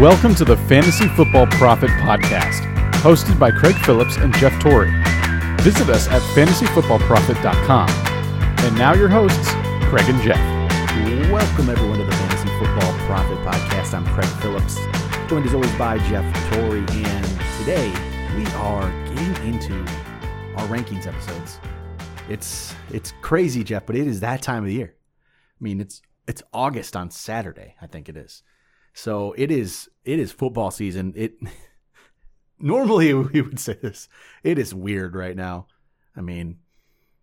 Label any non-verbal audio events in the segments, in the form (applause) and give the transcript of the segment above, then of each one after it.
Welcome to the Fantasy Football Prophet Podcast, hosted by Craig Phillips and Jeff Torrey. Visit us at fantasyfootballprophet.com. And now your hosts, Craig and Jeff. Welcome everyone to the Fantasy Football Prophet Podcast. I'm Craig Phillips, joined as always by Jeff Torrey, and today we are getting into our rankings episodes. It's it's crazy, Jeff, but it is that time of the year. I mean, it's it's August on Saturday, I think it is. So it is it is football season. It (laughs) normally we would say this. It is weird right now. I mean,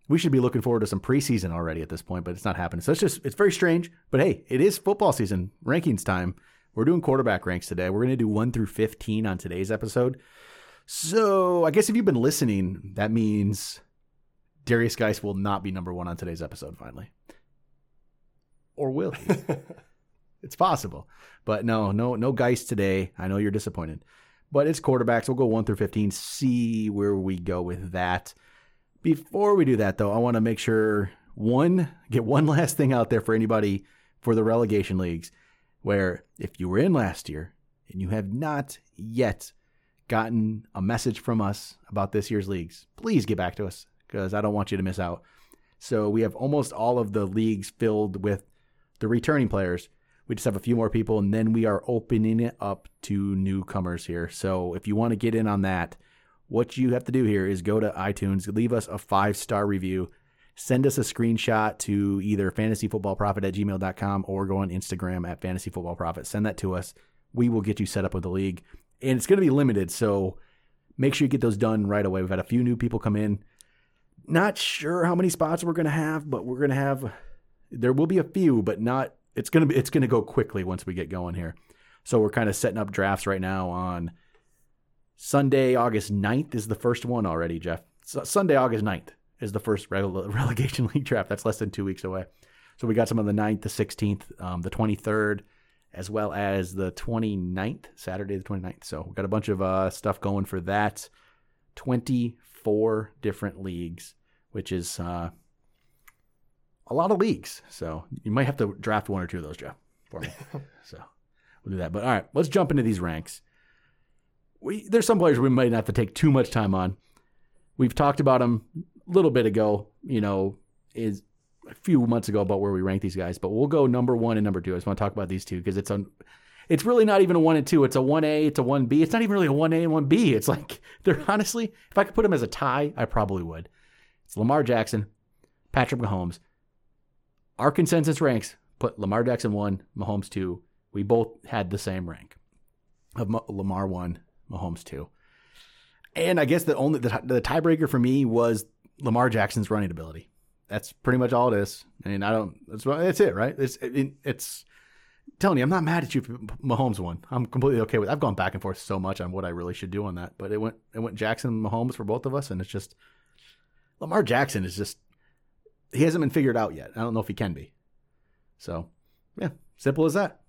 we should be looking forward to some preseason already at this point, but it's not happening. So it's just it's very strange. But hey, it is football season, rankings time. We're doing quarterback ranks today. We're going to do 1 through 15 on today's episode. So, I guess if you've been listening, that means Derrius Guice will not be number 1 on today's episode finally. Or will he? (laughs) it's possible. But no, no no Guice today. I know you're disappointed. But it's quarterbacks. We'll go 1 through 15, see where we go with that. Before we do that, though, I want to make sure one get one (laughs) last thing out there for anybody for the relegation leagues, where if you were in last year and you have not yet gotten a message from us about this year's leagues, please get back to us because I don't want you to miss out. So we have almost all of the leagues filled with the returning players. We just have a few more people, and then we are opening it up to newcomers here. So if you want to get in on that, what you have to do here is go to iTunes, leave us a five star review, send us a screenshot to either fantasyfootballprophet at gmail.com or go on Instagram at fantasyfootballprophet. Send that to us. We will get you set up with the league. And it's going to be limited, so make sure you get those done right away. We've had a few new people come in. Not sure how many spots we're going to have, but we're going to have there will be a few, but not it's to be it's to go quickly once we get going here. So we're kind of setting up drafts right now on Sunday, August 9th is the first one already, Jeff. So Sunday, August 9th is the first rele- (laughs) relegation league draft. That's less than two weeks away. So we got some on the 9th, the 16th, um, the 23rd, as well as the 29th, Saturday the 29th. So we've got a bunch of uh, stuff going for that. 24 different leagues, which is uh, a lot of leagues. So you might have to draft one or two of those, Jeff, for me. (laughs) so we'll do that. But all right, let's jump into these ranks. We there's some players we might not have to take too much time on. We've talked about them a little bit ago. You know, is a few months ago about where we rank these guys, but we'll go number one and number two. I just want to talk about these two because it's on. It's really not even a one and two. It's a one A. It's a one B. It's not even really a one A and one B. It's like (laughs) they're honestly, if I could put them as a tie, I probably would. It's Lamar Jackson, Patrick Mahomes. Our consensus ranks put Lamar Jackson one, Mahomes two. We both had the same rank of Ma- Lamar one, Mahomes two. And I guess the only the, the tiebreaker for me was Lamar Jackson's running ability. That's pretty much all it is. I mean, I don't. That's that's it, right? It's it, it's telling you, I'm not mad at you for Mahomes one. I'm completely okay with. I've gone back and forth so much on what I really should do on that, but it went it went Jackson and Mahomes for both of us, and it's just Lamar Jackson is just he hasn't been figured out yet. I don't know if he can be. So, yeah, simple as that.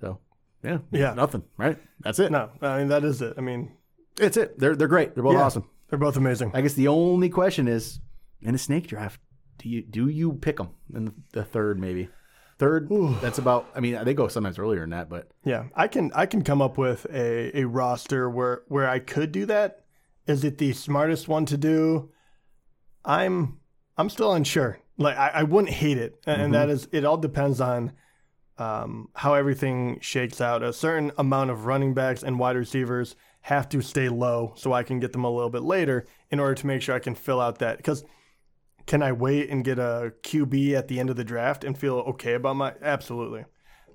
So, yeah, Yeah. nothing, right? That's it. No, I mean that is it. I mean, It's it. They're they're great. They're both Yeah. awesome. they're both amazing. I guess the only question is in a snake draft, do you do you pick them in the, third maybe? Third, that's about. I mean, they go sometimes earlier than that, but Yeah, I can I can come up with a, a roster where where I could do that. Is it the smartest one to do? I'm I'm still unsure. Like I, I wouldn't hate it, and, and that is it. All depends on um, how everything shakes out. A certain amount of running backs and wide receivers have to stay low, so I can get them a little bit later in order to make sure I can fill out that because. Can I wait and get a QB at the end of the draft and feel okay about my? Absolutely.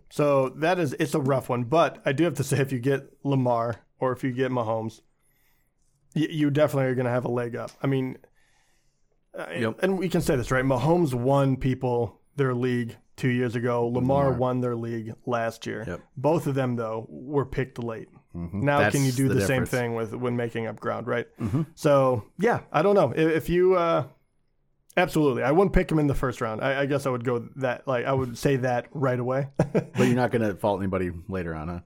So that is it's a rough one, but I do have to (laughs) say if you get Lamar or if you get Mahomes, y- you definitely are going to have a leg up. I mean, uh, Yep. and we can say this right. Mahomes won people their league two years ago. Lamar, Lamar. won their league last year. Yep. Both of them though were picked late. Mhm. Now That's can you do the, same thing with when making up ground, right? Mhm. So yeah, I don't know if, if you. Uh, Absolutely, I wouldn't pick him in the first round. I, I guess I would go that like I would say that right away. (laughs) But you're not going to fault anybody later on, huh?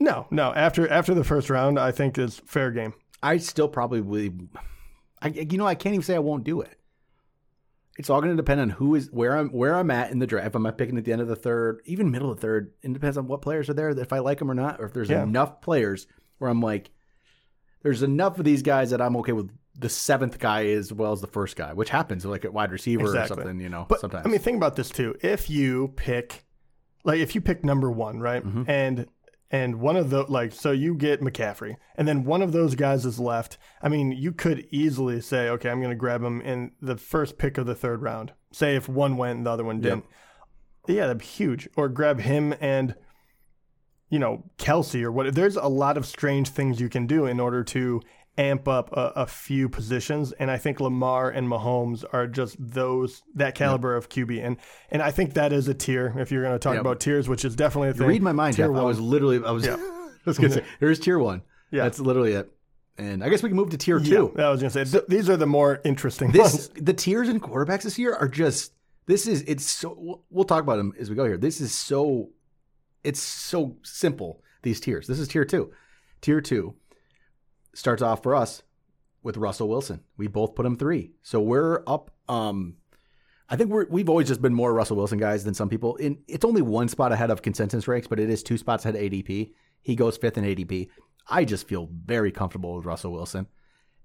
No, no. After after the first round, I think is fair game. I still probably, I, you know, I can't even say I won't do it. it's all going to depend on who is where I'm where I'm at in the draft. If I'm picking at the end of the third, even middle of the third, it depends on what players are there. If I like them or not, or if there's Yeah. enough players where I'm like, there's enough of these guys that I'm okay with the seventh guy as well as the first guy, which happens like at wide receiver Exactly. or something. You know, But sometimes. I mean, think about this too. If you pick, like, if you pick number one, right, Mm-hmm. and and one of the like, so you get McCaffrey, and then one of those guys is left. I mean, you could easily say, okay, I'm going to grab him in the first pick of the third round. Say if one went and the other one didn't, yeah, that'd be huge. Or grab him and you know Kelce or what. There's a lot of strange things you can do in order to amp up a, a few positions, and I think Lamar and Mahomes are just those that caliber of QB, and and I think that is a tier. If you're going to talk Yep. about tiers, which is definitely a thing. read my mind, Tier Jeff. I was literally, I was, Yeah. (laughs) I was gonna say, (laughs) here's tier one. Yeah. that's literally it. And I guess we can move to tier Yeah, two. I was going to say th- these are the more interesting This ones. the tiers in quarterbacks this year are just this is it's so we'll- we'll talk about them as we go here. This is so it's so simple these tiers. This is tier 2. Tier 2 starts off for us with Russell Wilson. We both put him 3. So we're up um I think we're we've always just been more Russell Wilson guys than some people. In it's only one spot ahead of consensus ranks, but it is two spots ahead of ADP. He goes fifth in ADP. I just feel very comfortable with Russell Wilson.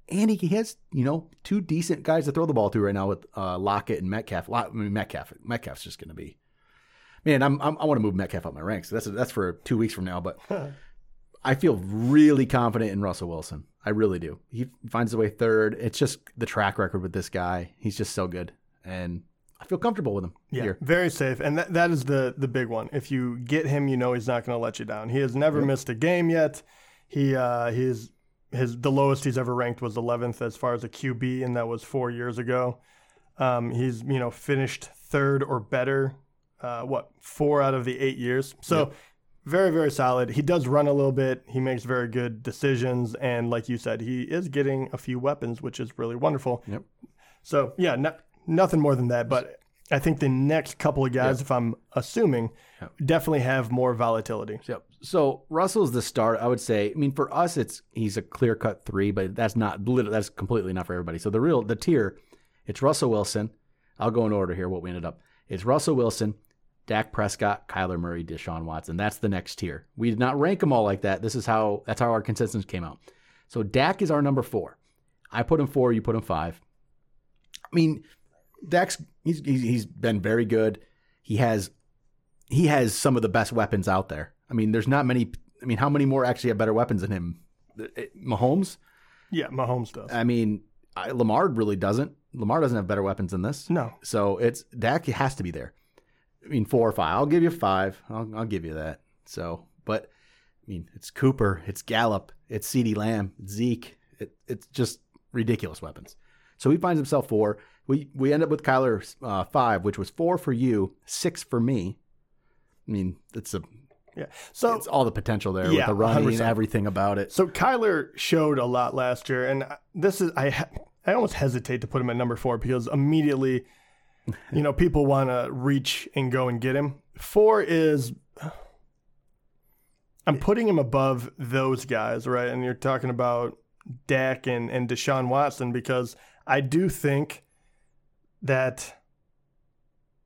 And he has, you know, two decent guys to throw the ball to right now with uh, Lockett and Metcalf. Lock, I mean, Metcalf, Metcalf's just going to be, man. I'm, I'm I want to move Metcalf up my ranks. That's that's for two weeks from now. But (laughs) I feel really confident in Russell Wilson. I really do. He finds his way third. It's just the track record with this guy. He's just so good, and I feel comfortable with him Yeah, here. very safe, and that, that is the the big one. If you get him, you know he's not going to let you down. He has never missed a game yet. He uh, he's his the lowest he's ever ranked was 11th as far as a QB, and that was four years ago. Um, he's you know finished third or better. Uh, what four out of the eight years? So very very solid. He does run a little bit. He makes very good decisions, and like you said, he is getting a few weapons, which is really wonderful. Yep. So yeah, no, nothing more than that. But I think the next couple of guys, if I'm assuming, Yep. definitely have more volatility. Yep. So Russell's the start. I would say. I mean, for us, it's he's a clear cut three, but that's not that's completely not for everybody. So the real the tier, it's Russell Wilson. I'll go in order here. What we ended up. It's Russell Wilson, Dak Prescott, Kyler Murray, Deshaun Watson. That's the next tier. We did not rank them all like that. This is how that's how our consensus came out. So Dak is our number four. I put him four. You put him five. I mean, Dak's he's he's, he's been very good. He has he has some of the best weapons out there. I mean, there's not many. I mean, how many more actually have better weapons than him? Eh, Mahomes. Yeah, Mahomes does. I mean, I, Lamar really doesn't. Lamar doesn't have better weapons than this. no, So it's Dak has to be there. I mean, four or five. I'll give you five. I'll, I'll give you that. So, but I mean, it's Cooper, it's Gallup, it's CeeDee Lamb, it's Zeke. It, it's just ridiculous weapons. So he finds himself four. We we end up with Kyler uh, five, which was four for you, six for me. I mean, it's a yeah. So it's all the potential there Yeah, with the running and 100%. everything about it. so Kyler showed a lot last year, and this is I I almost hesitate to put him at number four because immediately, you know, people want to reach and go and get him. Four is. I'm putting him above those guys, right? And you're talking about Dak and, and Deshaun Watson because I do think that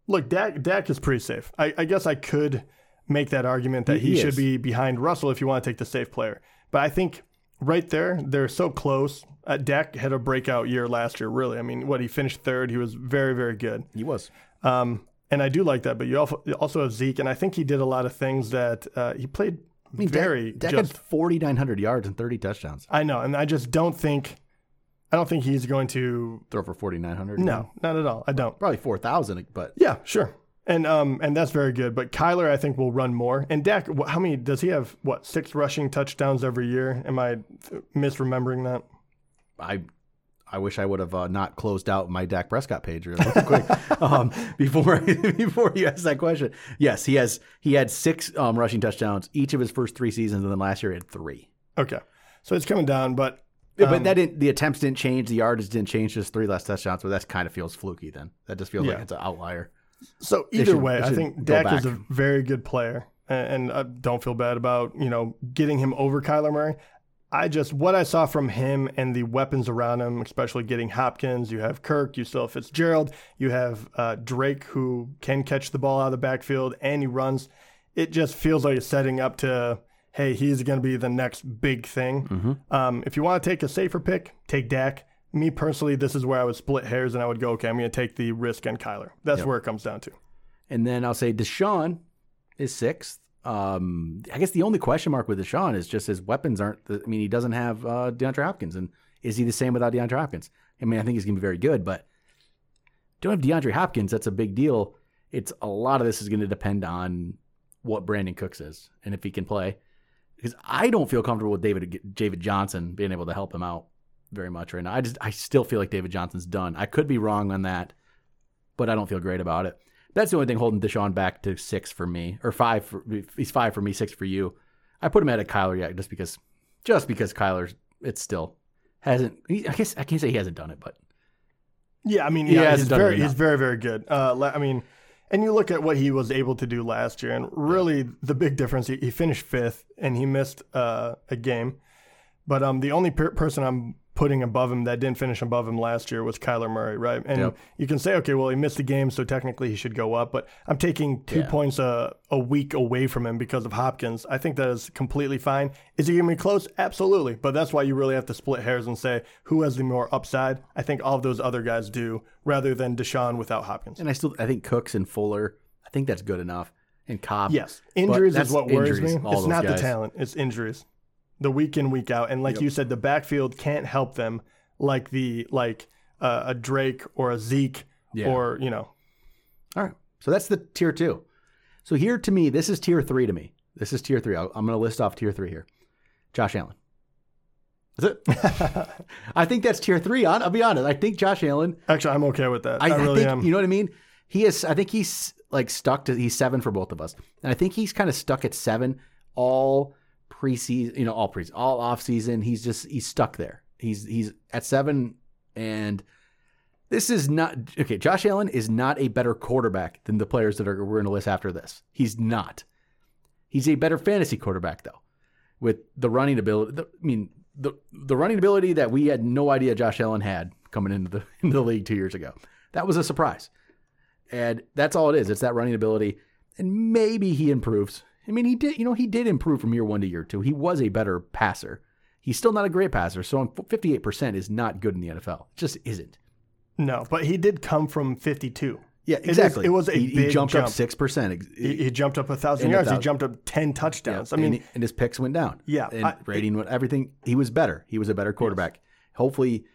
look, Dak Dak is pretty safe. I, I guess I could make that argument that He- he, he should be behind Russell if you want to take the safe player. But I think right there, they're so close. Uh, Dak had a breakout year last year, really. I mean, what he finished third, he was very, very good. He was. Um, and I do like that. But you also have Zeke, and I think he did a lot of things that uh, he played I mean, very Dak, Dak just had 4,900 yards and 30 touchdowns. I know, and I just don't think, I don't think he's going to. Throw for 4,900. No, not at all. I don't. Probably 4,000, but Yeah, sure, and um, and that's very good. But Kyler, I think, will run more. And Dak, how many does he have? What six rushing touchdowns every year? Am I misremembering that? I I wish I would have uh, not closed out my Dak Prescott page really (laughs) quick um, before (laughs) before you asked that question. Yes, he has he had six um, rushing touchdowns each of his first three seasons, and then last year he had three. Okay, so it's coming down, but Yeah, Um, but that didn't the attempts didn't change, the yardage didn't change, just three less touchdowns. But that kind of feels fluky. Then that just feels like it's an outlier. So either should- way, I think Dak is a very good player, and, and I don't feel bad about you know getting him over Kyler Murray. I just what I saw from him and the weapons around him, especially getting Hopkins. You have Kirk, you still have Fitzgerald, you have uh, Drake who can catch the ball out of the backfield and he runs. It just feels like it's setting up to hey, he's going to be the next big thing. Um, if you want to take a safer pick, take Dak. Me personally, this is where I would split hairs and I would go, okay, I'm going to take the risk on Kyler. That's where it comes down to. And then I'll say Deshaun is sixth. Um, I guess the only question mark with Deshaun is just his weapons aren't. The, I mean, he doesn't have uh, DeAndre Hopkins, and is he the same without DeAndre Hopkins? I mean, I think he's going to be very good, but don't have DeAndre Hopkins. That's a big deal. It's a lot of this is going to depend on what Brandin Cooks is and if he can play. Because I don't feel comfortable with David David Johnson being able to help him out very much right now. I just I still feel like David Johnson's done. I could be wrong on that, but I don't feel great about it. That's the only thing holding Deshaun back to six for me, or five. For, he's five for me, six for you. I put him at a Kyler yet, just because, just because Kyler's it's still hasn't. He, I guess I can't say he hasn't done it, but Yeah, I mean, He yeah, hasn't he's done very, he's very, very good. Uh, I mean, and you look at what he was able to do last year, and really the big difference, he, he finished fifth, and he missed uh, a game. But um, the only per- person I'm putting above him that didn't finish above him last year was Kyler Murray, right? And Yep. you can say, okay, well, he missed the game, so technically he should go up. But I'm taking two Yeah. points a, a week away from him because of Hopkins. I think that is completely fine. Is he going to be close? Absolutely. But that's why you really have to split hairs and say who has the more upside. I think all of those other guys do rather than Deshaun without Hopkins. and I still I think Cooks and Fuller. I think that's good enough. And Cobb. Yes, injuries is what worries me. It's not the talent; it's injuries. The week in, week out, and like you said, the backfield can't help them like the like uh, a Drake or a Zeke Yeah. or you know. All right. So that's the tier two. So here to me, this is tier three to me. This is tier three. I'm going to list off tier three here. Josh Allen. Is it. (laughs) I think that's tier three. I'll I'll be honest. I think Josh Allen. Actually, I'm okay with that. I, I, I really think am. you know what I mean. He is. I think he's like stuck to. He's seven for both of us, and I think he's kind of stuck at seven all preseason. You know, all preseason, all off season. He's just he's stuck there. He's he's at seven, and this is not okay. Josh Allen is not a better quarterback than the players that are we're going to list after this. He's not. He's a better fantasy quarterback though, with the running ability. The, I mean, the the running ability that we had no idea Josh Allen had coming into the (laughs) into the league two years ago. That was a surprise, and that's all it is. It's that running ability, and maybe he improves. I mean, he did. You know, he did improve from year one to year two. He was a better passer. He's still not a great passer. So, fifty eight percent is not good in the NFL. It just isn't. no, but he did come from 52. Yeah, exactly. it was a he, he jumped up six percent. He, he jumped up a thousand a yards. He jumped up 10 touchdowns. I mean, and, and his picks went down. Yeah, and I- rating, went everything. He was better. He was a better quarterback. Hopefully,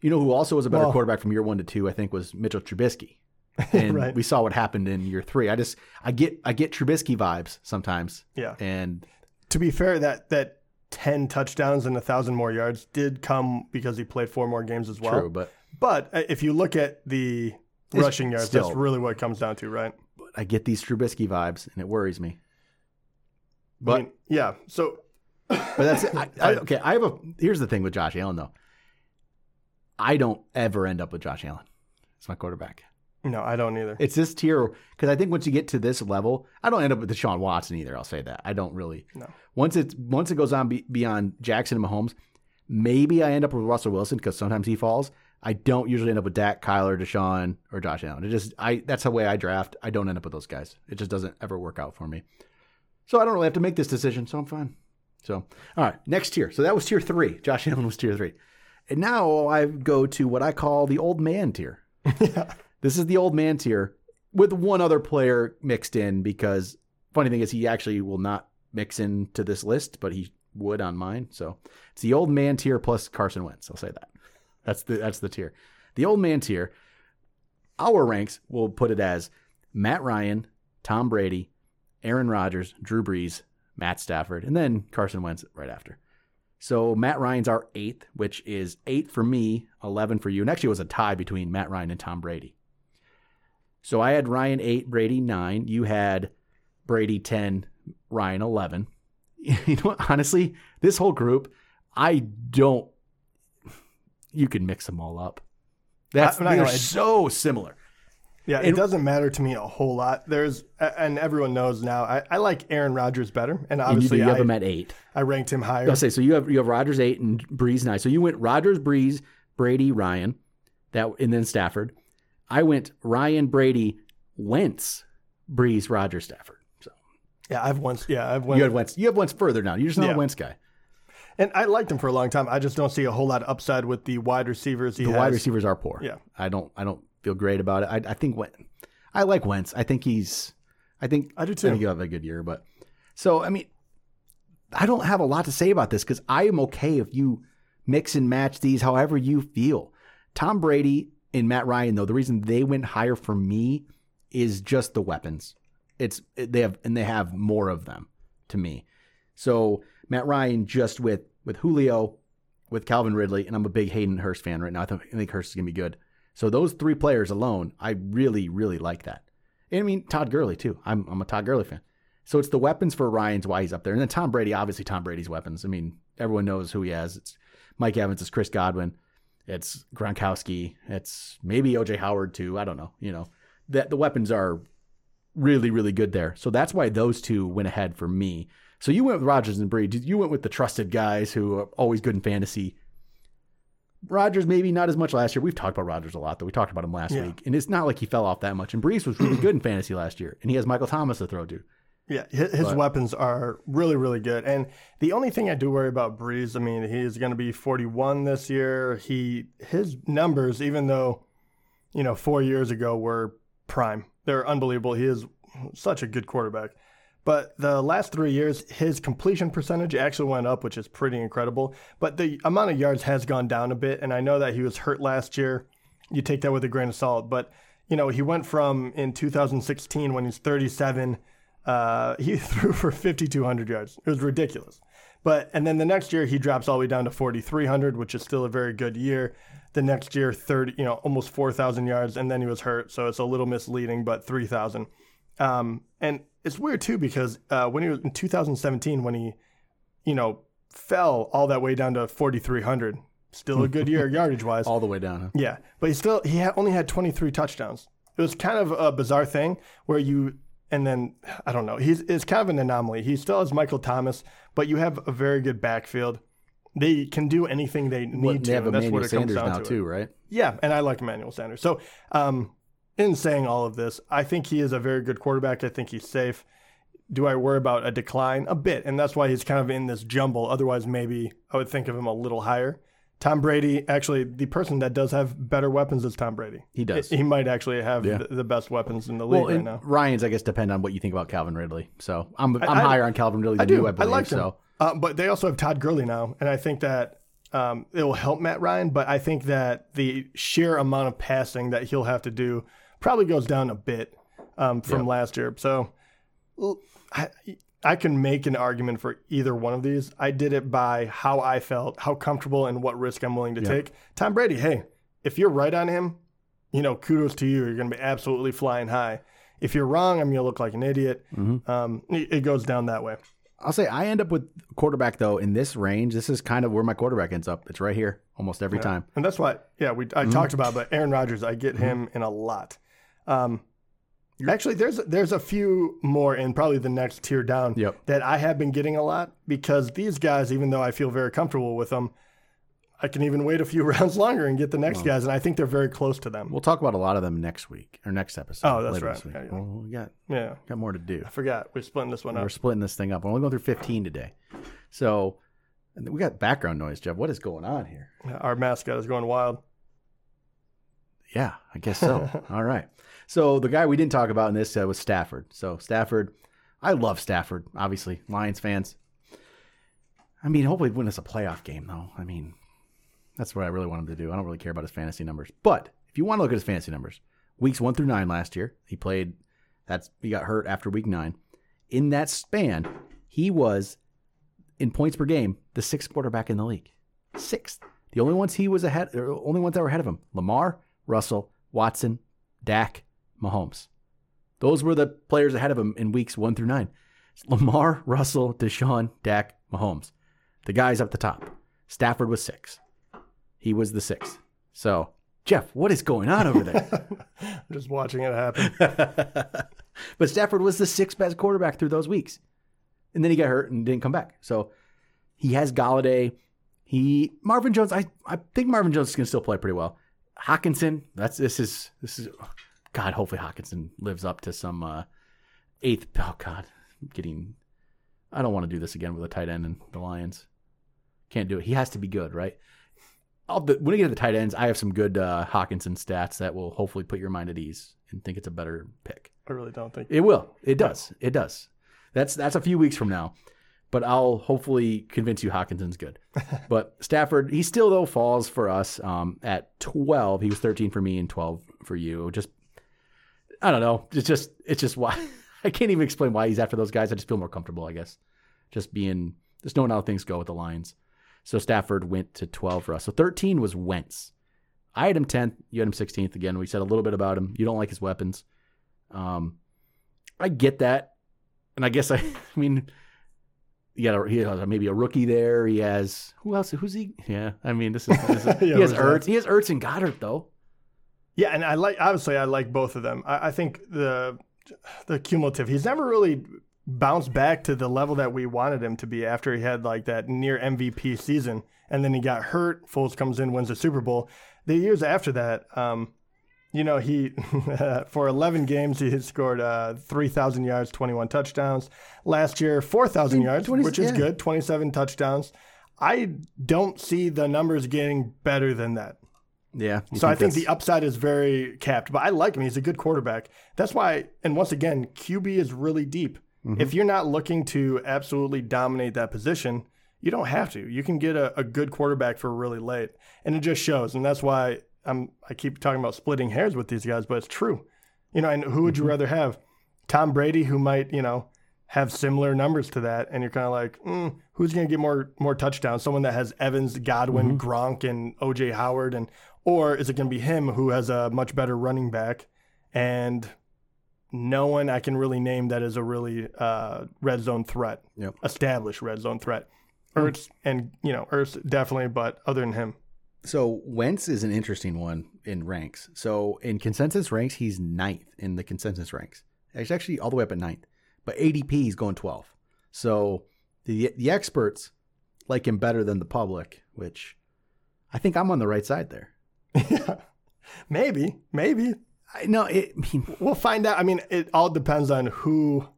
you know who also was a better Well- quarterback from year one to two. I think was Mitchell Trubisky. (laughs) And Right. we saw what happened in year three. I just I get I get Trubisky vibes sometimes. yeah. And To be fair, that that 10 touchdowns and a thousand more yards did come because he played four more games as well. true, but But uh, if you look at the rushing yards, still- that's really what it comes down to, right? but I get these Trubisky vibes, and it worries me. I But mean, yeah. So (laughs) But that's it. I, I, okay. I have a. Here's the thing with Josh Allen, though. I don't ever end up with Josh Allen. It's my quarterback. No, I don't either. It's this tier because I think once you get to this level, I don't end up with Deshaun Watson either. I'll say that. I don't really. No. Once it's once it goes on be, beyond Jackson and Mahomes, maybe I end up with Russell Wilson because sometimes he falls. I don't usually end up with Dak, Kyler, Deshaun, or Josh Allen. It just I that's the way I draft. I don't end up with those guys. It just doesn't ever work out for me. So I don't really have to make this decision. So I'm fine. So all right, next tier. So that was tier three. Josh Allen was tier three, and now I go to what I call the old man tier. (laughs) This is the old man tier with one other player mixed in because funny thing is he actually will not mix into this list, but he would on mine. So it's the old man tier plus Carson Wentz. I'll say that. That's the that's the tier. The old man tier. Our ranks will put it as Matt Ryan, Tom Brady, Aaron Rodgers, Drew Brees, Matt Stafford, and then Carson Wentz right after. So Matt Ryan's our eighth, which is eight for me, eleven for you, and actually it was a tie between Matt Ryan and Tom Brady. So I had Ryan eight, Brady nine. You had Brady ten, Ryan eleven. (laughs) You know, honestly, this whole group, I don't. You can mix them all up. That's they're gonna so similar. Yeah, it doesn't matter to me a whole lot. There's, and everyone knows now, I, I like Aaron Rodgers better, and And you, do, obviously you have I, him at eight. I ranked him higher. I'll say so. You have you have Rodgers eight and Brees nine. So you went Rodgers, Brees, Brady, Ryan, that and then Stafford. I went Ryan, Brady, Wentz, Brees, Rodgers, Stafford. So Yeah, I've once. Yeah, I've you had Wentz. You have Wentz further now. You're just not Yeah. a Wentz guy. and I liked him for a long time. I just don't see a whole lot of upside with the wide receivers he The has. wide receivers are poor. Yeah. I don't. I don't feel great about it. I, I think Wentz. I like Wentz. I think he's. I think I do I too. think he'll have a good year. But so I mean, I don't have a lot to say about this because I am okay if you mix and match these however you feel. Tom Brady and Matt Ryan, though, the reason they went higher for me is just the weapons. It's they have and they have more of them to me. So Matt Ryan just with with Julio, with Calvin Ridley, and I'm a big Hayden Hurst fan right now. I think, I think Hurst is gonna be good. So those three players alone, I really really like that. And I mean Todd Gurley too. I'm I'm a Todd Gurley fan. So it's the weapons for Ryan's why he's up there, and then Tom Brady, obviously Tom Brady's weapons. I mean everyone knows who he has. It's Mike Evans, it's Chris Godwin, it's Gronkowski, it's maybe OJ Howard too. I don't know. You know that the weapons are really really good there. So that's why those two went ahead for me. So you went with Rodgers and Brady. You went with the trusted guys who are always good in fantasy. Rodgers maybe not as much last year. We've talked about Rodgers a lot, though. We talked about him last Yeah. week, and it's not like he fell off that much. And Brees was really good in fantasy last year, and he has Michael Thomas to throw to. Yeah, his, his weapons are really, really good. And the only thing I do worry about Brees, I mean, he's going to be 41 this year. He his numbers, even though you know four years ago were prime, they're unbelievable. He is such a good quarterback. But the last three years, his completion percentage actually went up, which is pretty incredible. But the amount of yards has gone down a bit. And I know that he was hurt last year. You take that with a grain of salt. But, you know, he went from in 2016 when he's 37, uh, he (laughs) threw for 5,200 yards. It was ridiculous. But, and then the next year, he drops all the way down to 4,300, which is still a very good year. The next year, 30, you know, almost 4,000 yards. And then he was hurt. So it's a little misleading, but 3,000. Um, and it's weird too because uh, when he was in 2017, when he, you know, fell all that way down to 4,300, still a good year (laughs) yardage wise. All the way down. Huh? Yeah, but he still he ha- only had 23 touchdowns. It was kind of a bizarre thing where you and then I don't know. He's it's kind of an anomaly. He still has Michael Thomas, but you have a very good backfield. They can do anything they need Well, to. they have and that's Emmanuel what it comes Sanders down now to. too, right? Yeah, and I like Emmanuel Sanders. So, um, in saying all of this, I think he is a very good quarterback. I think he's safe. Do I worry about a decline? A bit, and that's why he's kind of in this jumble. Otherwise, maybe I would think of him a little higher. Tom Brady, actually, the person that does have better weapons is Tom Brady. He does. He might actually have Yeah. the, the best weapons in the league Well, right now. Ryan's, I guess, depend on what you think about Calvin Ridley. So I'm I'm I- higher on Calvin Ridley I than do. you, I I, like him. so Uh, but they also have Todd Gurley now, and I think that um, it will help Matt Ryan. But I think that the sheer amount of passing that he'll have to do probably goes down a bit um, from Yep. last year. So I, I can make an argument for either one of these. I did it by how I felt, how comfortable, and what risk I'm willing to Yeah. take. Tom Brady, hey, if you're right on him, you know, kudos to you. You're going to be absolutely flying high. If you're wrong, I'm going to look like an idiot. Mm-hmm. Um, it, it goes down that way. I'll say I end up with quarterback though in this range. This is kind of where my quarterback ends up. It's right here almost every time. And that's why, yeah, we I Mm-hmm. talked about, but Aaron Rodgers, I get him in a lot. Um, actually, there's there's a few more in probably the next tier down Yep. that I have been getting a lot because these guys, even though I feel very comfortable with them, I can even wait a few (laughs) rounds longer and get the next guys, and I think they're very close to them. We'll talk about a lot of them next week or next episode. Oh, that's right. Yeah, yeah. Well, we got yeah, got more to do. I forgot we're splitting this one up. We're splitting this thing up. We're only going through 15 today. So and we got background noise, Jeff. What is going on here? Our mascot is going wild. Yeah, I guess so. (laughs) All right. So the guy we didn't talk about in this uh, was Stafford. So Stafford, I love Stafford. Obviously, Lions fans. I mean, hopefully win us a playoff game, though. I mean, that's what I really want him to do. I don't really care about his fantasy numbers. But if you want to look at his fantasy numbers, weeks one through nine last year, he played. That's he got hurt after week nine. In that span, he was in points per game the sixth quarterback in the league. Sixth. The only ones he was ahead, the only ones that were ahead of him: Lamar, Russell, Watson, Dak, Mahomes. Those were the players ahead of him in weeks one through nine. Lamar, Russell, Deshaun, Dak, Mahomes. The guys up the top. Stafford was six. He was the sixth. So Jeff, what is going on over there? I'm (laughs) Just watching it happen. (laughs) but Stafford was the sixth best quarterback through those weeks. And then he got hurt and didn't come back. So he has Golladay. He Marvin Jones, I, I think Marvin Jones can still play pretty well. Hockenson, that's this is this is God, hopefully Hockenson lives up to some uh eighth oh God. I'm getting I don't want to do this again with a tight end and the Lions. Can't do it. He has to be good, right? I'll, when we get to the tight ends, I have some good uh, Hockenson stats that will hopefully put your mind at ease and think it's a better pick. I really don't think It will. It does. It does. That's that's a few weeks from now, but I'll hopefully convince you Hockenson's good. (laughs) but Stafford, he still though falls for us um, at twelve. He was thirteen for me and twelve for you. Just I don't know. It's just it's just why (laughs) I can't even explain why he's after those guys. I just feel more comfortable. I guess just being just knowing how things go with the Lions. So Stafford went to twelve for us. So thirteen was Wentz. I had him tenth. You had him sixteenth. Again, we said a little bit about him. You don't like his weapons. Um, I get that, and I guess I, (laughs) I mean, you got a, he has maybe a rookie there. He has who else? Who's he? Yeah, I mean, this is, this is (laughs) Yeah, he has Ertz. He has Ertz and Goedert though. Yeah, and I like obviously I like both of them. I, I think the the cumulative. He's never really bounced back to the level that we wanted him to be after he had like that near MVP season, and then he got hurt. Foles comes in, wins the Super Bowl. The years after that, um, you know, he (laughs) for 11 games he had scored uh, 3,000 yards, 21 touchdowns. Last year, 4,000 yards, 20 which is yeah. good, 27 touchdowns. I don't see the numbers getting better than that. Yeah. you So I think that's- the upside is very capped, but I like him. He's a good quarterback. That's why, and once again, QB is really deep. Mm-hmm. If you're not looking to absolutely dominate that position, you don't have to. You can get a, a good quarterback for really late, and it just shows. And that's why I'm I keep talking about splitting hairs with these guys, but it's true. You know, and who would you rather have? Tom Brady, who might you know have similar numbers to that, and you're kind of like, mm, who's going to get more more touchdowns? Someone that has Evans, Godwin, Gronk, and OJ Howard, and or is it going to be him who has a much better running back and no one I can really name that is a really uh, red zone threat, Yep. established red zone threat. Ertz and you know Ertz definitely, but other than him, So Wentz is an interesting one in ranks. So in consensus ranks, he's ninth in the consensus ranks. He's actually all the way up at ninth, but ADP he's going twelve. So the the experts like him better than the public, which I think I'm on the right side there. yeah, (laughs) maybe, maybe I know it. I mean, we'll find out. I mean, it all depends on who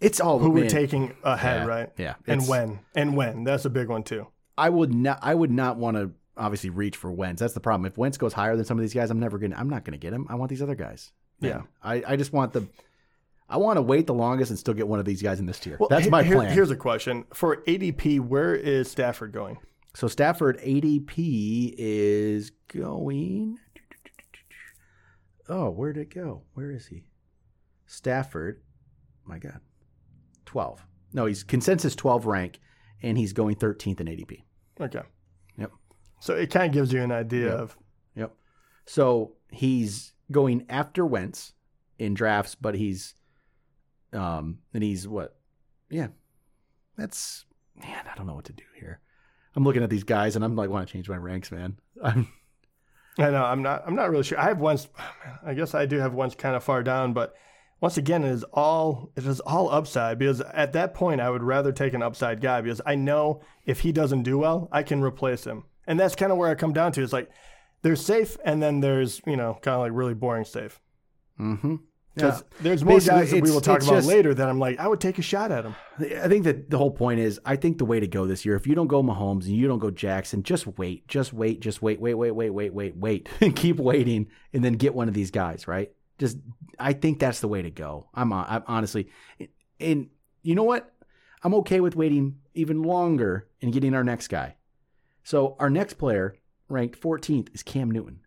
it's all who we're taking ahead, Yeah, right? yeah, and when and when that's a big one too. I would not. I would not want to obviously reach for Wentz. That's the problem. If Wentz goes higher than some of these guys, I'm never gonna. I'm not gonna get him. I want these other guys. Yeah. I, I just want the. I want to wait the longest and still get one of these guys in this tier. Well, That's my here- plan. Here's a question for ADP: Where is Stafford going? So Stafford ADP is going. Oh, where did it go? Where is he? Stafford, my God, twelve. No, he's consensus twelve rank, and he's going thirteenth in ADP. Okay. Yep. So it kind of gives you an idea Yeah. of Yep. So he's going after Wentz in drafts, but he's, um, and he's what? Yeah, that's man. I don't know what to do here. I'm looking at these guys, and I'm like, want to change my ranks, man. (laughs) I'm I know I'm not I'm not really sure. I have ones (sighs) I guess I do have ones kind of far down, but once again it is all it is all upside because at that point I would rather take an upside guy because I know if he doesn't do well, I can replace him. And that's kind of where I come down to. It's like there's safe and then there's, you know, kind of like really boring safe. Mm-hmm. Because there's more Basically, guys that we will talk about just- later that I'm like, I would take a shot at him. I think that the whole point is, I think the way to go this year, if you don't go Mahomes and you don't go Jackson, just wait, just wait, just wait, wait, wait, wait, wait, wait, wait, (laughs) and keep waiting, and then get one of these guys, right? Just, I think that's the way to go. I'm, I'm honestly, and you know what? I'm okay with waiting even longer and getting our next guy. So our next player, ranked 14th, is Cam Newton.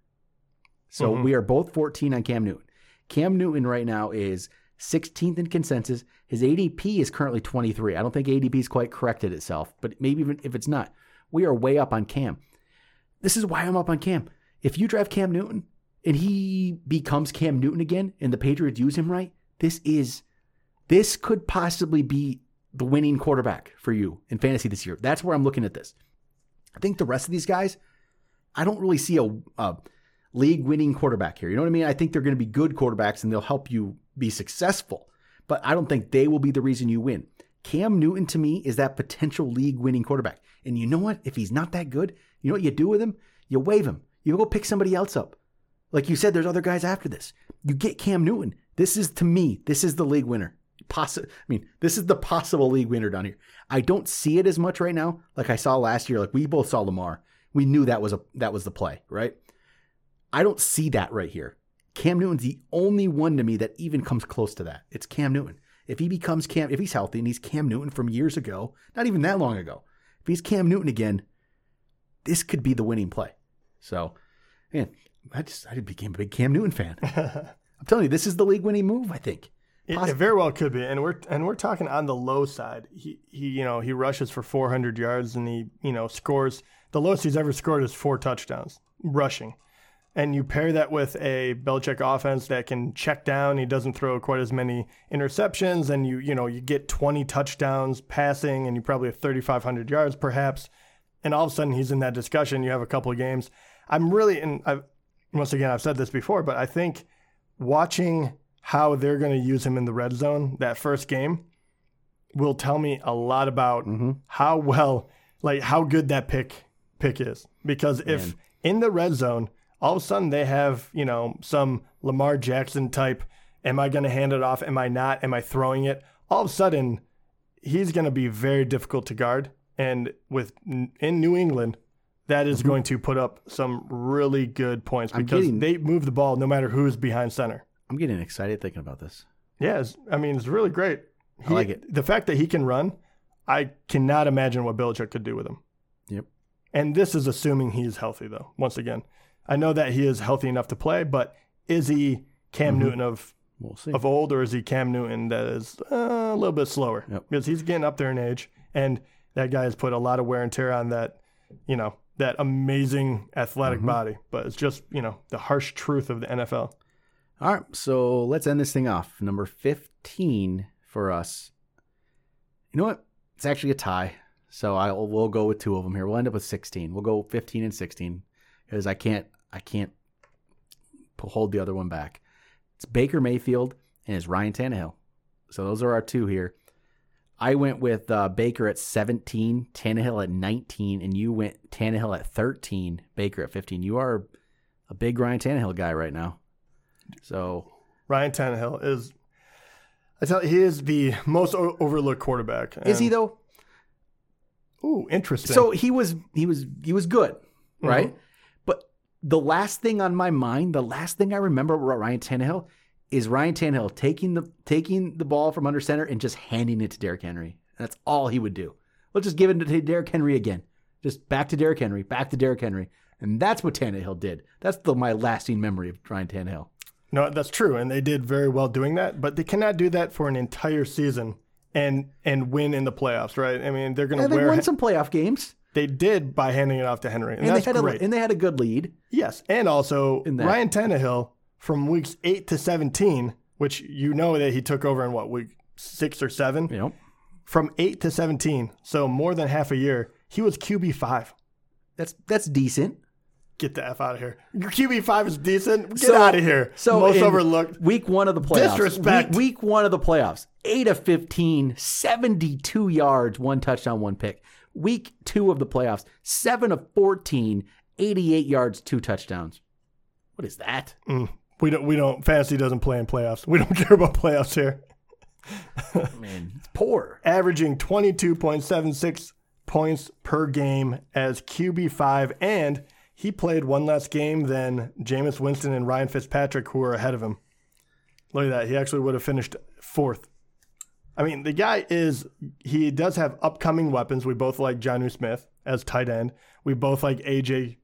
So Mhm. we are both 14 on Cam Newton. Cam Newton right now is 16th in consensus. His ADP is currently 23. I don't think ADP is quite corrected itself, but maybe even if it's not, we are way up on Cam. This is why I'm up on Cam. If you draft Cam Newton and he becomes Cam Newton again and the Patriots use him right, this is this could possibly be the winning quarterback for you in fantasy this year. That's where I'm looking at this. I think the rest of these guys, I don't really see a, a league winning quarterback here. You know what I mean? I think they're going to be good quarterbacks and they'll help you be successful, but I don't think they will be the reason you win. Cam Newton to me is that potential league winning quarterback. And you know what? If he's not that good, you know what you do with him? You waive him. You go pick somebody else up. Like you said, there's other guys after this. You get Cam Newton. This is to me, this is the league winner. Possi- I mean, this is the possible league winner down here. I don't see it as much right now, like I saw last year. Like we both saw Lamar. We knew that was a that was the play, right? I don't see that right here. Cam Newton's the only one to me that even comes close to that. It's Cam Newton. If he becomes Cam, if he's healthy and he's Cam Newton from years ago, not even that long ago, if he's Cam Newton again, this could be the winning play. So, man, I just I became a big Cam Newton fan. (laughs) I'm telling you, this is the league winning move. I think. It, it, very well could be, and we're and we're talking on the low side. He he, you know, he rushes for 400 yards and he you know scores. The lowest he's ever scored is four touchdowns rushing, and you pair that with a Belichick offense that can check down. He doesn't throw quite as many interceptions, and you you know you get 20 touchdowns passing, and you probably have 3,500 yards perhaps, and all of a sudden he's in that discussion. You have a couple of games. I'm really and I've once again I've said this before, but I think watching how they're going to use him in the red zone that first game will tell me a lot about mm-hmm. how well, like how good that pick pick is. Because if Man. in the red zone, all of a sudden they have you know some Lamar Jackson type, am I going to hand it off? Am I not? Am I throwing it? All of a sudden, he's going to be very difficult to guard. And with in New England, that is mm-hmm. going to put up some really good points because getting, they move the ball no matter who's behind center. I'm getting excited thinking about this. Yeah, I mean, it's really great. He, I like it. The fact that he can run, I cannot imagine what Belichick could do with him. Yep. And this is assuming he's healthy, though. Once again, I know that he is healthy enough to play, but is he Cam mm-hmm. Newton of we'll of old, or is he Cam Newton that is uh, a little bit slower? Yep. Because he's getting up there in age, and that guy has put a lot of wear and tear on that, you know, that amazing athletic mm-hmm. body. But it's just you know the harsh truth of the NFL. All right, so let's end this thing off. Number 15 for us. You know what? It's actually a tie. So I will we'll go with two of them here. We'll end up with 16. We'll go 15 and 16 because I can't I can't hold the other one back. It's Baker Mayfield and it's Ryan Tannehill. So those are our two here. I went with uh, Baker at 17, Tannehill at 19, and you went Tannehill at 13, Baker at 15. You are a big Ryan Tannehill guy right now. So Ryan Tannehill is, I tell you, he is the most o- overlooked quarterback. Is he though? Ooh, interesting. So he was he was he was good, mm-hmm. right? Mm-hmm. But the last thing on my mind, the last thing I remember about Ryan Tannehill is Ryan Tannehill taking the taking the ball from under center and just handing it to Derrick Henry. That's all he would do. Let's just give it to Derrick Henry again. Just back to Derrick Henry, back to Derrick Henry. And that's what Tannehill did. That's the, my lasting memory of Ryan Tannehill. No, that's true, and they did very well doing that. But they cannot do that for an entire season and and win in the playoffs, right? I mean, they're going to yeah, they won some playoff games. They did by handing it off to Henry, and, and they had great. A, and they had a good lead. Yes, and also Ryan Tannehill from weeks eight to seventeen, which you know that he took over in what week six or seven. Yep. From eight to seventeen, so more than half a year, he was QB five. That's that's decent get the f out of here. Your QB five is decent. Get so, out of here. So most overlooked. Week one of the playoffs. Disrespect. Week, week one of the playoffs. Eight of 15, 72 yards, one touchdown, one pick. Week two of the playoffs. Seven of 14, 88 yards, two touchdowns. What is that? Mm, we don't. We don't. Fantasy doesn't play in playoffs. We don't (laughs) care about playoffs here. (laughs) Man, it's poor. Averaging twenty two point seven six points per game as QB five and he played one less game than Jameis Winston and Ryan Fitzpatrick, who were ahead of him. Look at that. He actually would have finished fourth. I mean, the guy is, he does have upcoming weapons. We both like Jonnu Smith as tight end. We both like AJ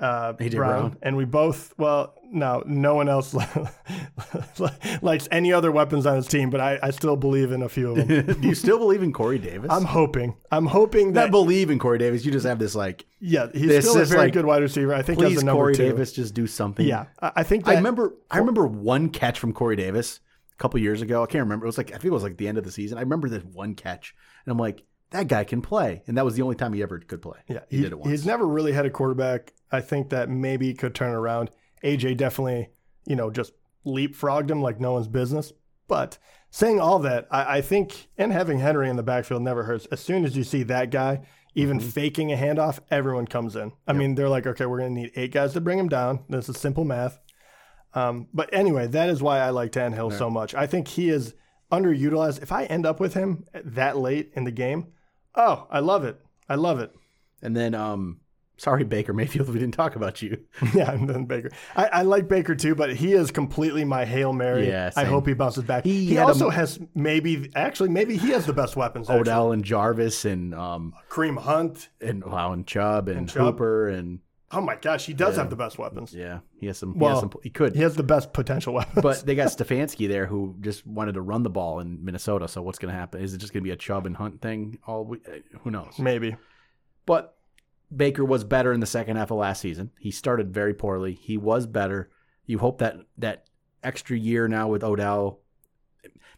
uh, Brown, Brown, and we both well no no one else (laughs) likes any other weapons on his team, but I, I still believe in a few of them. (laughs) Do you still believe in Corey Davis? I'm hoping. I'm hoping that Not believe in Corey Davis. You just have this like yeah, he's still a very like, good wide receiver. I think please Corey two. Davis just do something. Yeah, I think that, I remember I remember one catch from Corey Davis a couple years ago. I can't remember. It was like I think it was like the end of the season. I remember this one catch, and I'm like that guy can play, and that was the only time he ever could play. Yeah, he, he did it once. He's never really had a quarterback. I think that maybe could turn around. AJ definitely, you know, just leapfrogged him like no one's business. But saying all that, I, I think, and having Henry in the backfield never hurts. As soon as you see that guy even faking a handoff, everyone comes in. I mean, they're like, okay, we're going to need eight guys to bring him down. This is simple math. Um, but anyway, that is why I like dan Tannehill so much. I think he is underutilized. If I end up with him that late in the game, oh, I love it. I love it. And then, um, sorry, Baker (laughs) Mayfield, we didn't talk about you. (laughs) Yeah, and then Baker. I, I like Baker too, but he is completely my hail mary. Yeah, I hope he bounces back. He He, had a- also has maybe actually maybe he has the best weapons. actually. Odell and Jarvis and um Kareem Hunt. and wow and Chubb and, Chubb. Hooper and Oh my gosh, he does have the best weapons. yeah, he has some. he, Well, has some, he could, He has the best potential weapons. but they got (laughs) Stefanski there who just wanted to run the ball in Minnesota. So what's going to happen? Is it just going to be a Chubb and Hunt thing? All we, uh, who knows? maybe. But Baker was better in the second half of last season. He started very poorly. He was better. You hope that that extra year now with Odell.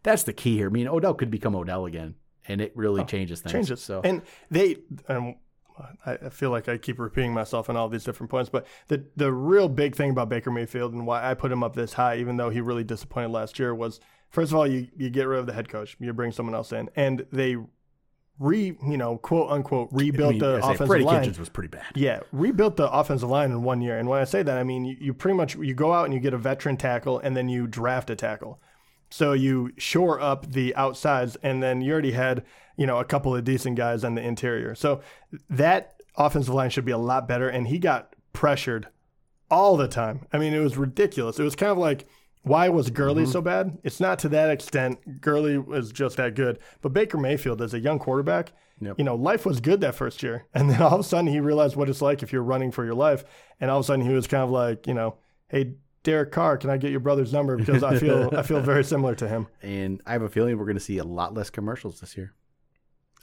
That's the key here. I mean, Odell could become Odell again, and it really changes things. changes. So And they, um, I I feel like I keep repeating myself in all these different points, but the the real big thing about Baker Mayfield and why I put him up this high, even though he really disappointed last year, was first of all you you get rid of the head coach, you bring someone else in, and they re you know quote unquote I rebuilt mean, the I say offensive Freddie line. Kitchens was pretty bad. Yeah, rebuilt the offensive line in one year. And when I say that, I mean you, you pretty much you go out and you get a veteran tackle and then you draft a tackle. So you shore up the outsides and then you already had, you know, a couple of decent guys on the interior. So that offensive line should be a lot better and he got pressured all the time. I mean, it was ridiculous. It was kind of like why was Gurley Mm-hmm. so bad? It's not to that extent. Gurley was just that good. But Baker Mayfield, as a young quarterback, Yep. you know, life was good that first year. And then all of a sudden he realized what it's like if you're running for your life. And all of a sudden he was kind of like, you know, hey, Derek Carr, can I get your brother's number? Because I feel I feel (laughs) very similar to him. And I have a feeling we're going to see a lot less commercials this year.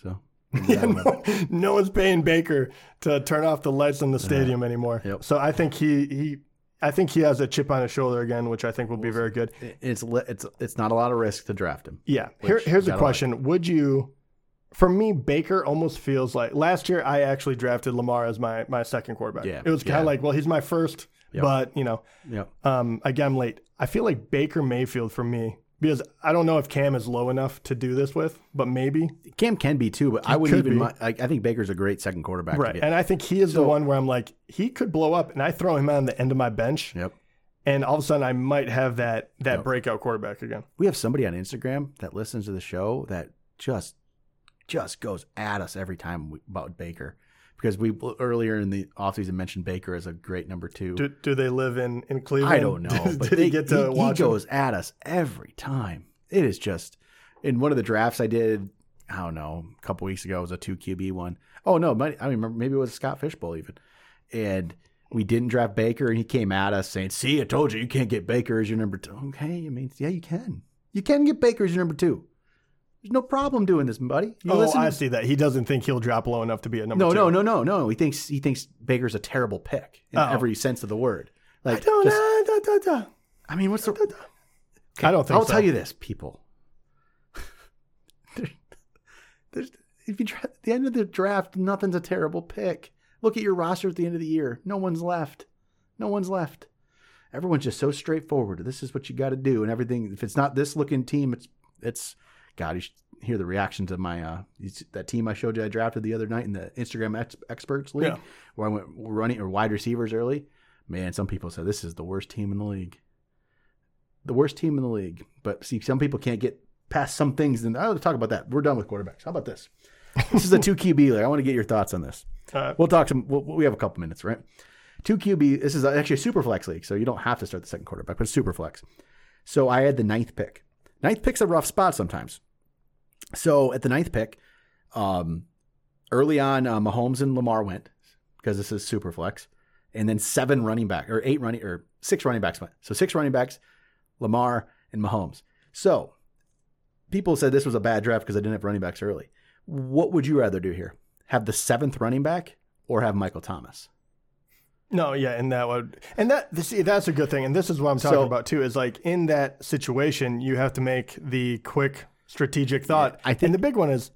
So (laughs) Yeah, no, (laughs) no one's paying Baker to turn off the lights in the stadium anymore. Yep. So I think he he I think he has a chip on his shoulder again, which I think will be very good. it's it's it's not a lot of risk to draft him. Yeah. Here, here's you the like. question: Would you? For me, Baker almost feels like last year. I actually drafted Lamar as my my second quarterback. Yeah, It was kind of yeah. like, well, he's my first, Yep. but you know, Yep. um, again, I'm late. I feel like Baker Mayfield for me because I don't know if Cam is low enough to do this with, but maybe Cam can be too, but I wouldn't even. be. mi- I, I think Baker's a great second quarterback. right. And I think he is the one where I'm like, he could blow up, and I throw him on the end of my bench, Yep. and all of a sudden I might have that that Yep. breakout quarterback again. We have somebody on Instagram that listens to the show that just just goes at us every time we, about Baker because we earlier in the offseason mentioned Baker as a great number two. Do, do they live in in Cleveland? I don't know, Did, (laughs) but did they, he get to he, watch he him? goes at us every time. It is just in one of the drafts I did. I don't know, a couple weeks ago it was a two QB one. Oh no, I remember. Maybe it was Scott Fish Bowl even, and we didn't draft Baker, and he came at us saying, "See, I told you, you can't get Baker as your number two. Okay, I mean, yeah, you can. You can get Baker as your number two. There's no problem doing this, buddy. You Oh, listen I to- see that. He doesn't think he'll drop low enough to be a number no, two. no, no, no, no. He thinks he thinks Baker's a terrible pick in Oh. every sense of the word. Like, Don't, just, da, da, da. I mean, what's the? I don't think I'll so. tell you this, people. There- (laughs) there's if you dra- at the end of the draft, nothing's a terrible pick. Look at your roster at the end of the year. No one's left. No one's left. Everyone's just so straightforward. This is what you got to do, and everything. If it's not this looking team, it's it's. God, you should hear the reactions of my uh that team I showed you I drafted the other night in the Instagram ex- experts league, Yeah. where I went running or wide receivers early. Man, some people said this is the worst team in the league the worst team in the league. But see, some people can't get past some things. And I'll talk about that. We're done with quarterbacks. How about this? This is a (laughs) two QB league. I want to get your thoughts on this. Uh, We'll talk some. We'll, we have a couple minutes, right? Two QB. This is actually a super flex league, so you don't have to start the second quarterback, but super flex. So I had the ninth pick. Ninth pick's a rough spot sometimes. So at the ninth pick, um, early on, uh, Mahomes and Lamar went because this is super flex, and then seven running back or eight running or six running backs went. So six running backs, Lamar and Mahomes. So people said this was a bad draft because I didn't have running backs early. What would you rather do here? Have the seventh running back or have Michael Thomas? no, yeah, and that would, and that see, that's a good thing. And this is what I'm talking So- about too. Is like in that situation, you have to make the quick strategic thought. I think- and the big one is,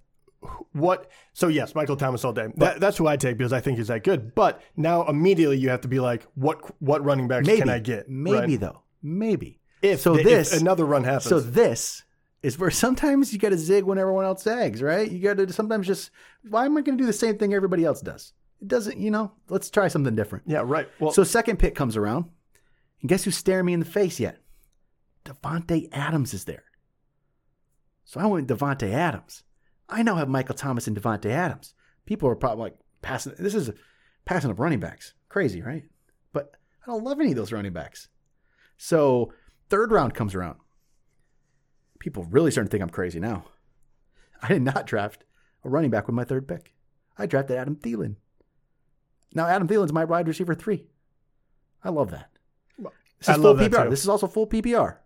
what? So yes, Michael Thomas all day. That, that's who I take because I think he's that good. But now immediately you have to be like, what what running backs maybe can I get? Maybe right? though, maybe. if so if this another run happens. So this is where sometimes you got to zig when everyone else zags, right? You got to sometimes just why am I going to do the same thing everybody else does? It doesn't, you know. Let's try something different. yeah, right. Well, So second pick comes around, and guess who's staring me in the face yet? Davante Adams is there. So I went Davante Adams. I now have Michael Thomas and Davante Adams. People are probably like passing. This is passing up running backs. Crazy, right? But I don't love any of those running backs. So third round comes around. People really starting to think I'm crazy now. I did not draft a running back with my third pick. I drafted Adam Thielen. Now Adam Thielen's my wide receiver three. I love that. This is I full love that PPR. too. This is also full PPR.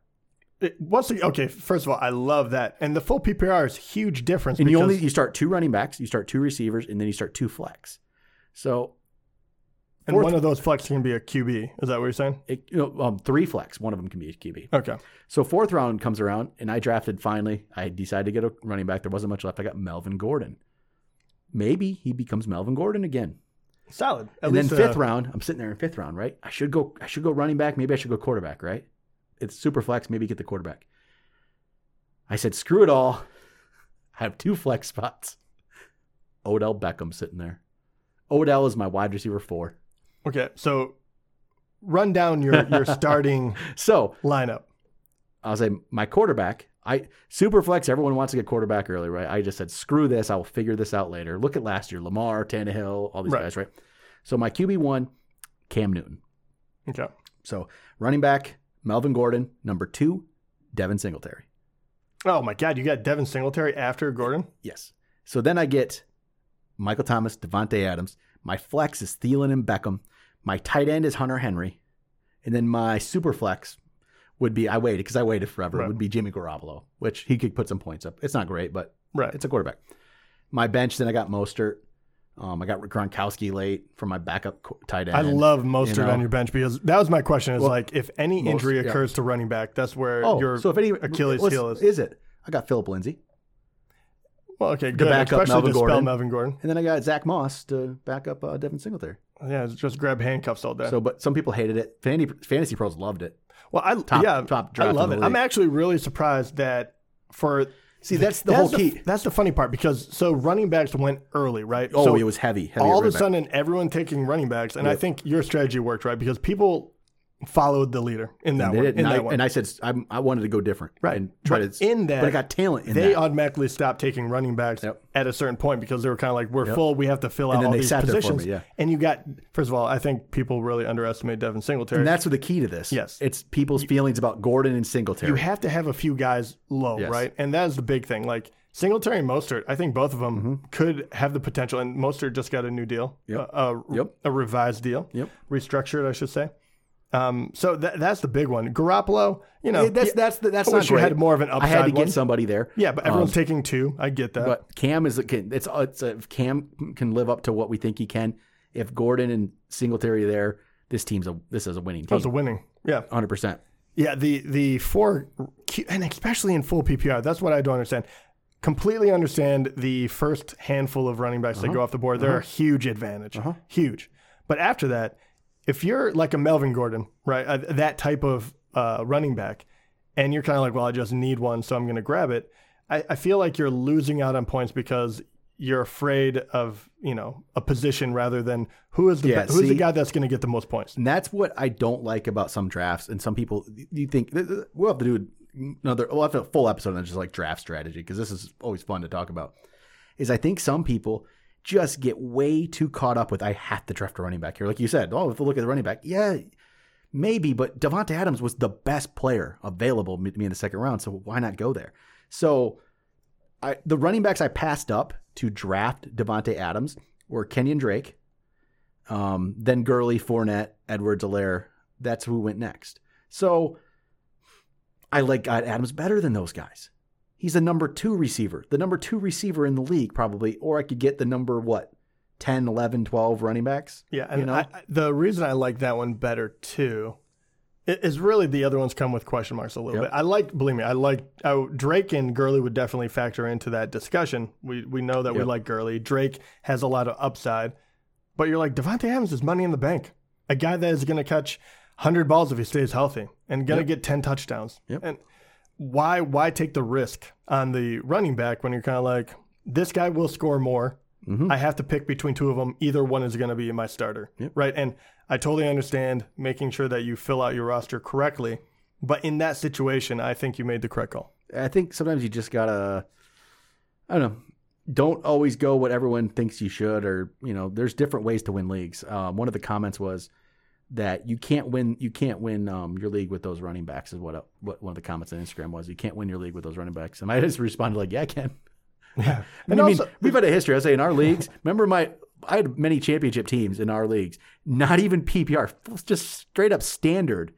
It, once okay, first of all, I love that, and the full PPR is a huge difference. And you only you start two running backs, you start two receivers, and then you start two flex. So and one of those flex can be a QB. Is that what you're saying? it, you know, um, three flex. One of them can be a QB. Okay. So fourth round comes around, and I drafted finally. I decided to get a running back. There wasn't much left. I got Melvin Gordon. Maybe he becomes Melvin Gordon again. Solid. At and then fifth uh, round, I'm sitting there in fifth round, right? I should go. I should go running back. Maybe I should go quarterback, right? It's super flex. Maybe get the quarterback. I said, screw it all. (laughs) I have two flex spots. Odell Beckham sitting there. Odell is my wide receiver four. Okay, so run down your your (laughs) starting So lineup. I'll say my quarterback. I super flex. Everyone wants to get quarterback early, right? I just said screw this. I will figure this out later. Look at last year: Lamar, Tannehill, all these Right. guys, right? So my QB one, Cam Newton. Okay. So running back, Melvin Gordon. Number two, Devin Singletary. Oh my God, you got Devin Singletary after Gordon. Yes. So then I get Michael Thomas, Davante Adams. My flex is Thielen and Beckham. My tight end is Hunter Henry. And then my super flex would be, I waited because I waited forever, Right. would be Jimmy Garoppolo, which he could put some points up. It's not great, but Right. it's a quarterback. My bench, then I got Mostert. Um, I got Gronkowski late for my backup tight end. I love Mostert you know. on your bench because that was my question. Is Well, like if any most- injury yeah. occurs to running back, that's where Oh, your so if any Achilles heel is. is it? I got Phillip Lindsay, well, okay, good. back up Melvin to Gordon. Melvin Gordon. and then I got Zach Moss to back up uh, Devin Singletary. Yeah, just grab handcuffs all day. So, but some people hated it. Fantasy, fantasy pros loved it. well, I top- yeah, top I love it. I'm actually really surprised that for See, that's the whole key. The, that's the funny part because so running backs went early, right? oh, so it was heavy. heavy all of a back. sudden everyone taking running backs, and I think your strategy worked, right? Because people followed the leader in that They one. In and, I, one. and I said I'm, I wanted to go different, Right. And try But to in that, but I got talent in they that. automatically stopped taking running backs Yep. at a certain point because they were kind of like, we're Yep. full, we have to fill out all they these sat there for positions. me, yeah. And you got, first of all, I think people really underestimate Devin Singletary. and that's the key to this. Yes. it's people's feelings about Gordon and Singletary. you have to have a few guys low, Yes. right? And that is the big thing. Like Singletary and Mostert, I think both of them could have the potential. And Mostert just got a new deal, Mm-hmm. Yep. a, a, Yep. a revised deal, Yep. restructured, I should say. Um, so that, that's the big one. Garoppolo, you know, Yeah, that's that's the, that's I not you had more of an upside. I had to upside get somebody there. yeah, but everyone's Um, taking two. I get that. But Cam is it's it's a, if Cam can live up to what we think he can. If Gordon and Singletary are there, this team's a this is a winning team. That's a winning. Yeah. 100. percent Yeah, the the four, and especially in full PPR, that's what I don't understand. Completely understand the first handful of running backs that Uh-huh. go off the board. They're a huge advantage, huge. But after that, if you're like a Melvin Gordon, right, uh, that type of uh, running back, and you're kind of like, well, I just need one, so I'm going to grab it. I, I feel like you're losing out on points because you're afraid of you know a position rather than who is the Yeah, who's the guy that's going to get the most points. And that's what I don't like about some drafts. And some people, you think we'll have to do another, we'll have to a full episode on just like draft strategy because this is always fun to talk about. Is I think some people just get way too caught up with I have to draft a running back here. Like you said, oh, if look at the running back, yeah, maybe, but Davante Adams was the best player available to me in the second round, so why not go there? So, I the running backs I passed up to draft Davante Adams were Kenyon Drake, um, then Gurley, Fournette, Edwards-Helaire. That's who went next. So I like Adams better than those guys. He's a number two receiver, the number two receiver in the league, probably. Or I could get the number, what, 10, 11, 12 running backs? Yeah, and You know? I, the reason I like that one better too is really the other ones come with question marks a little Yep. bit. I like, believe me, I like I, Drake and Gurley would definitely factor into that discussion. We we know that we like Gurley. Drake has a lot of upside, but you're like Davante Adams is money in the bank. A guy that is going to catch hundred balls if he stays healthy and going to Yep. get ten touchdowns. Yep. And why why take the risk on the running back when you're kind of like this guy will score more. Mhm. I have to pick between two of them. Either one is going to be my starter, Yep. right? And I totally understand making sure that you fill out your roster correctly. But in that situation, I think you made the correct call. I think sometimes you just gotta, I don't know, don't always go what everyone thinks you should, or you know, there's different ways to win leagues. Um, one of the comments was that you can't win, you can't win um, your league with those running backs. Is what what one of the comments on Instagram was. You can't win your league with those running backs, and I (laughs) just responded like, yeah, I can. (laughs) Yeah. (laughs) And I mean, we've had a history. I say in our leagues. Remember my, I had many championship teams in our leagues. Not even PPR, just straight up standard.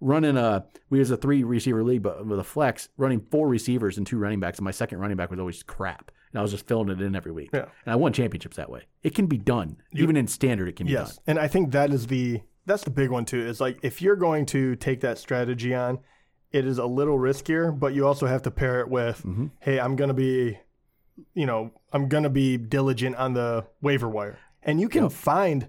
Running a, we was a three receiver league, but with a flex, running four receivers and two running backs. And my second running back was always crap, and I was just filling it in every week. Yeah. And I won championships that way. It can be done, even in standard. It can be yes, done. and I think that is the that's the big one too. Is like if you're going to take that strategy on, it is a little riskier, but you also have to pair it with, Mm-hmm. hey, I'm going to be, you know, I'm going to be diligent on the waiver wire, and you can find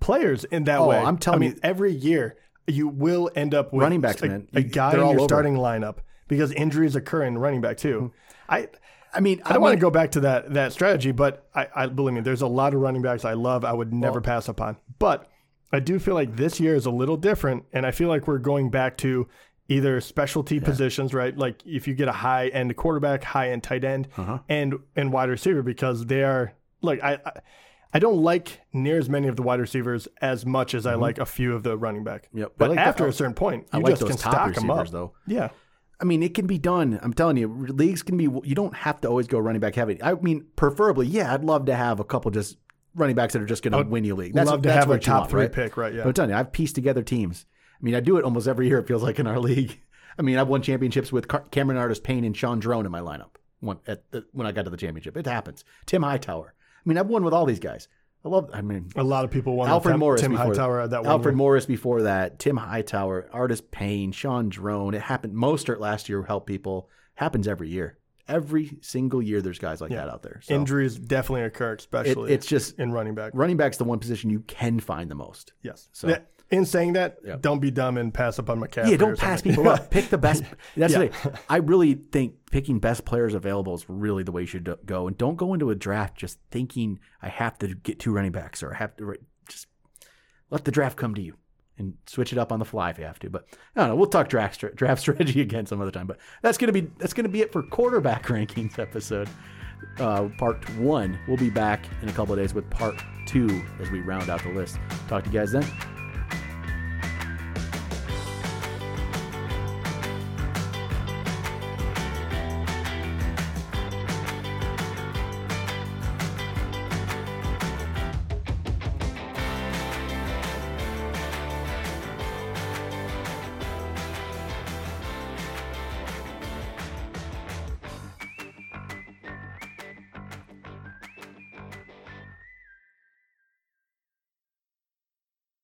players in that Oh, way. I'm telling I mean, you- every year you will end up with Running backs, a, man. a You- guy they're in your over. starting lineup because injuries occur in running back too. Mm-hmm. I. I mean, I don't want to go back to that that strategy, but I, I believe me, there's a lot of running backs I love. I would never pass upon, but I do feel like this year is a little different, and I feel like we're going back to either specialty positions, right? Like if you get a high end quarterback, high end tight end, Uh-huh. and and wide receiver, because they are like I. I I don't like near as many of the wide receivers as much as I like a few of the running back. Mm-hmm. Yep. But like after a certain point, I you like just can stock them up. though. Yeah. I mean, it can be done. I'm telling you, leagues can be. You don't have to always go running back heavy. I mean, preferably, yeah, I'd love to have a couple just running backs that are just going to win you league. That's love to that's have a top want, three right? pick, right? Yeah. But I'm telling you, I've pieced together teams. I mean, I do it almost every year. It feels like in our (laughs) league. I mean, I've won championships with Car- Cameron Artis-Payne and Shaun Draughn in my lineup when, at the, when I got to the championship. It happens. Tim Hightower. I mean, I've won with all these guys. I love. I mean, a lot of people want Alfred Tim, Morris Tim before Hightower at that one. Alfred. Morris before that, Tim Hightower, Artist Payne, Shaun Draughn. It happened. Mostert last year helped people. Happens every year. Every single year, there's guys like that out there. So Injuries definitely occur, it, especially it's just in running back. running back's the one position you can find the most. Yes. So- Yeah, in saying that, Yep. don't be dumb and pass up on McCaffrey. Yeah, don't pass people up. (laughs) Pick the best. (laughs) That's Yeah. I really think picking best players available is really the way you should go. And don't go into a draft just thinking I have to get two running backs or I have to just let the draft come to you and switch it up on the fly if you have to. But I don't know. We'll talk draft draft (laughs) strategy again some other time. But that's gonna be that's gonna be it for quarterback (laughs) rankings episode. Uh, part one. We'll be back in a couple of days with part two as we round out the list. Talk to you guys then.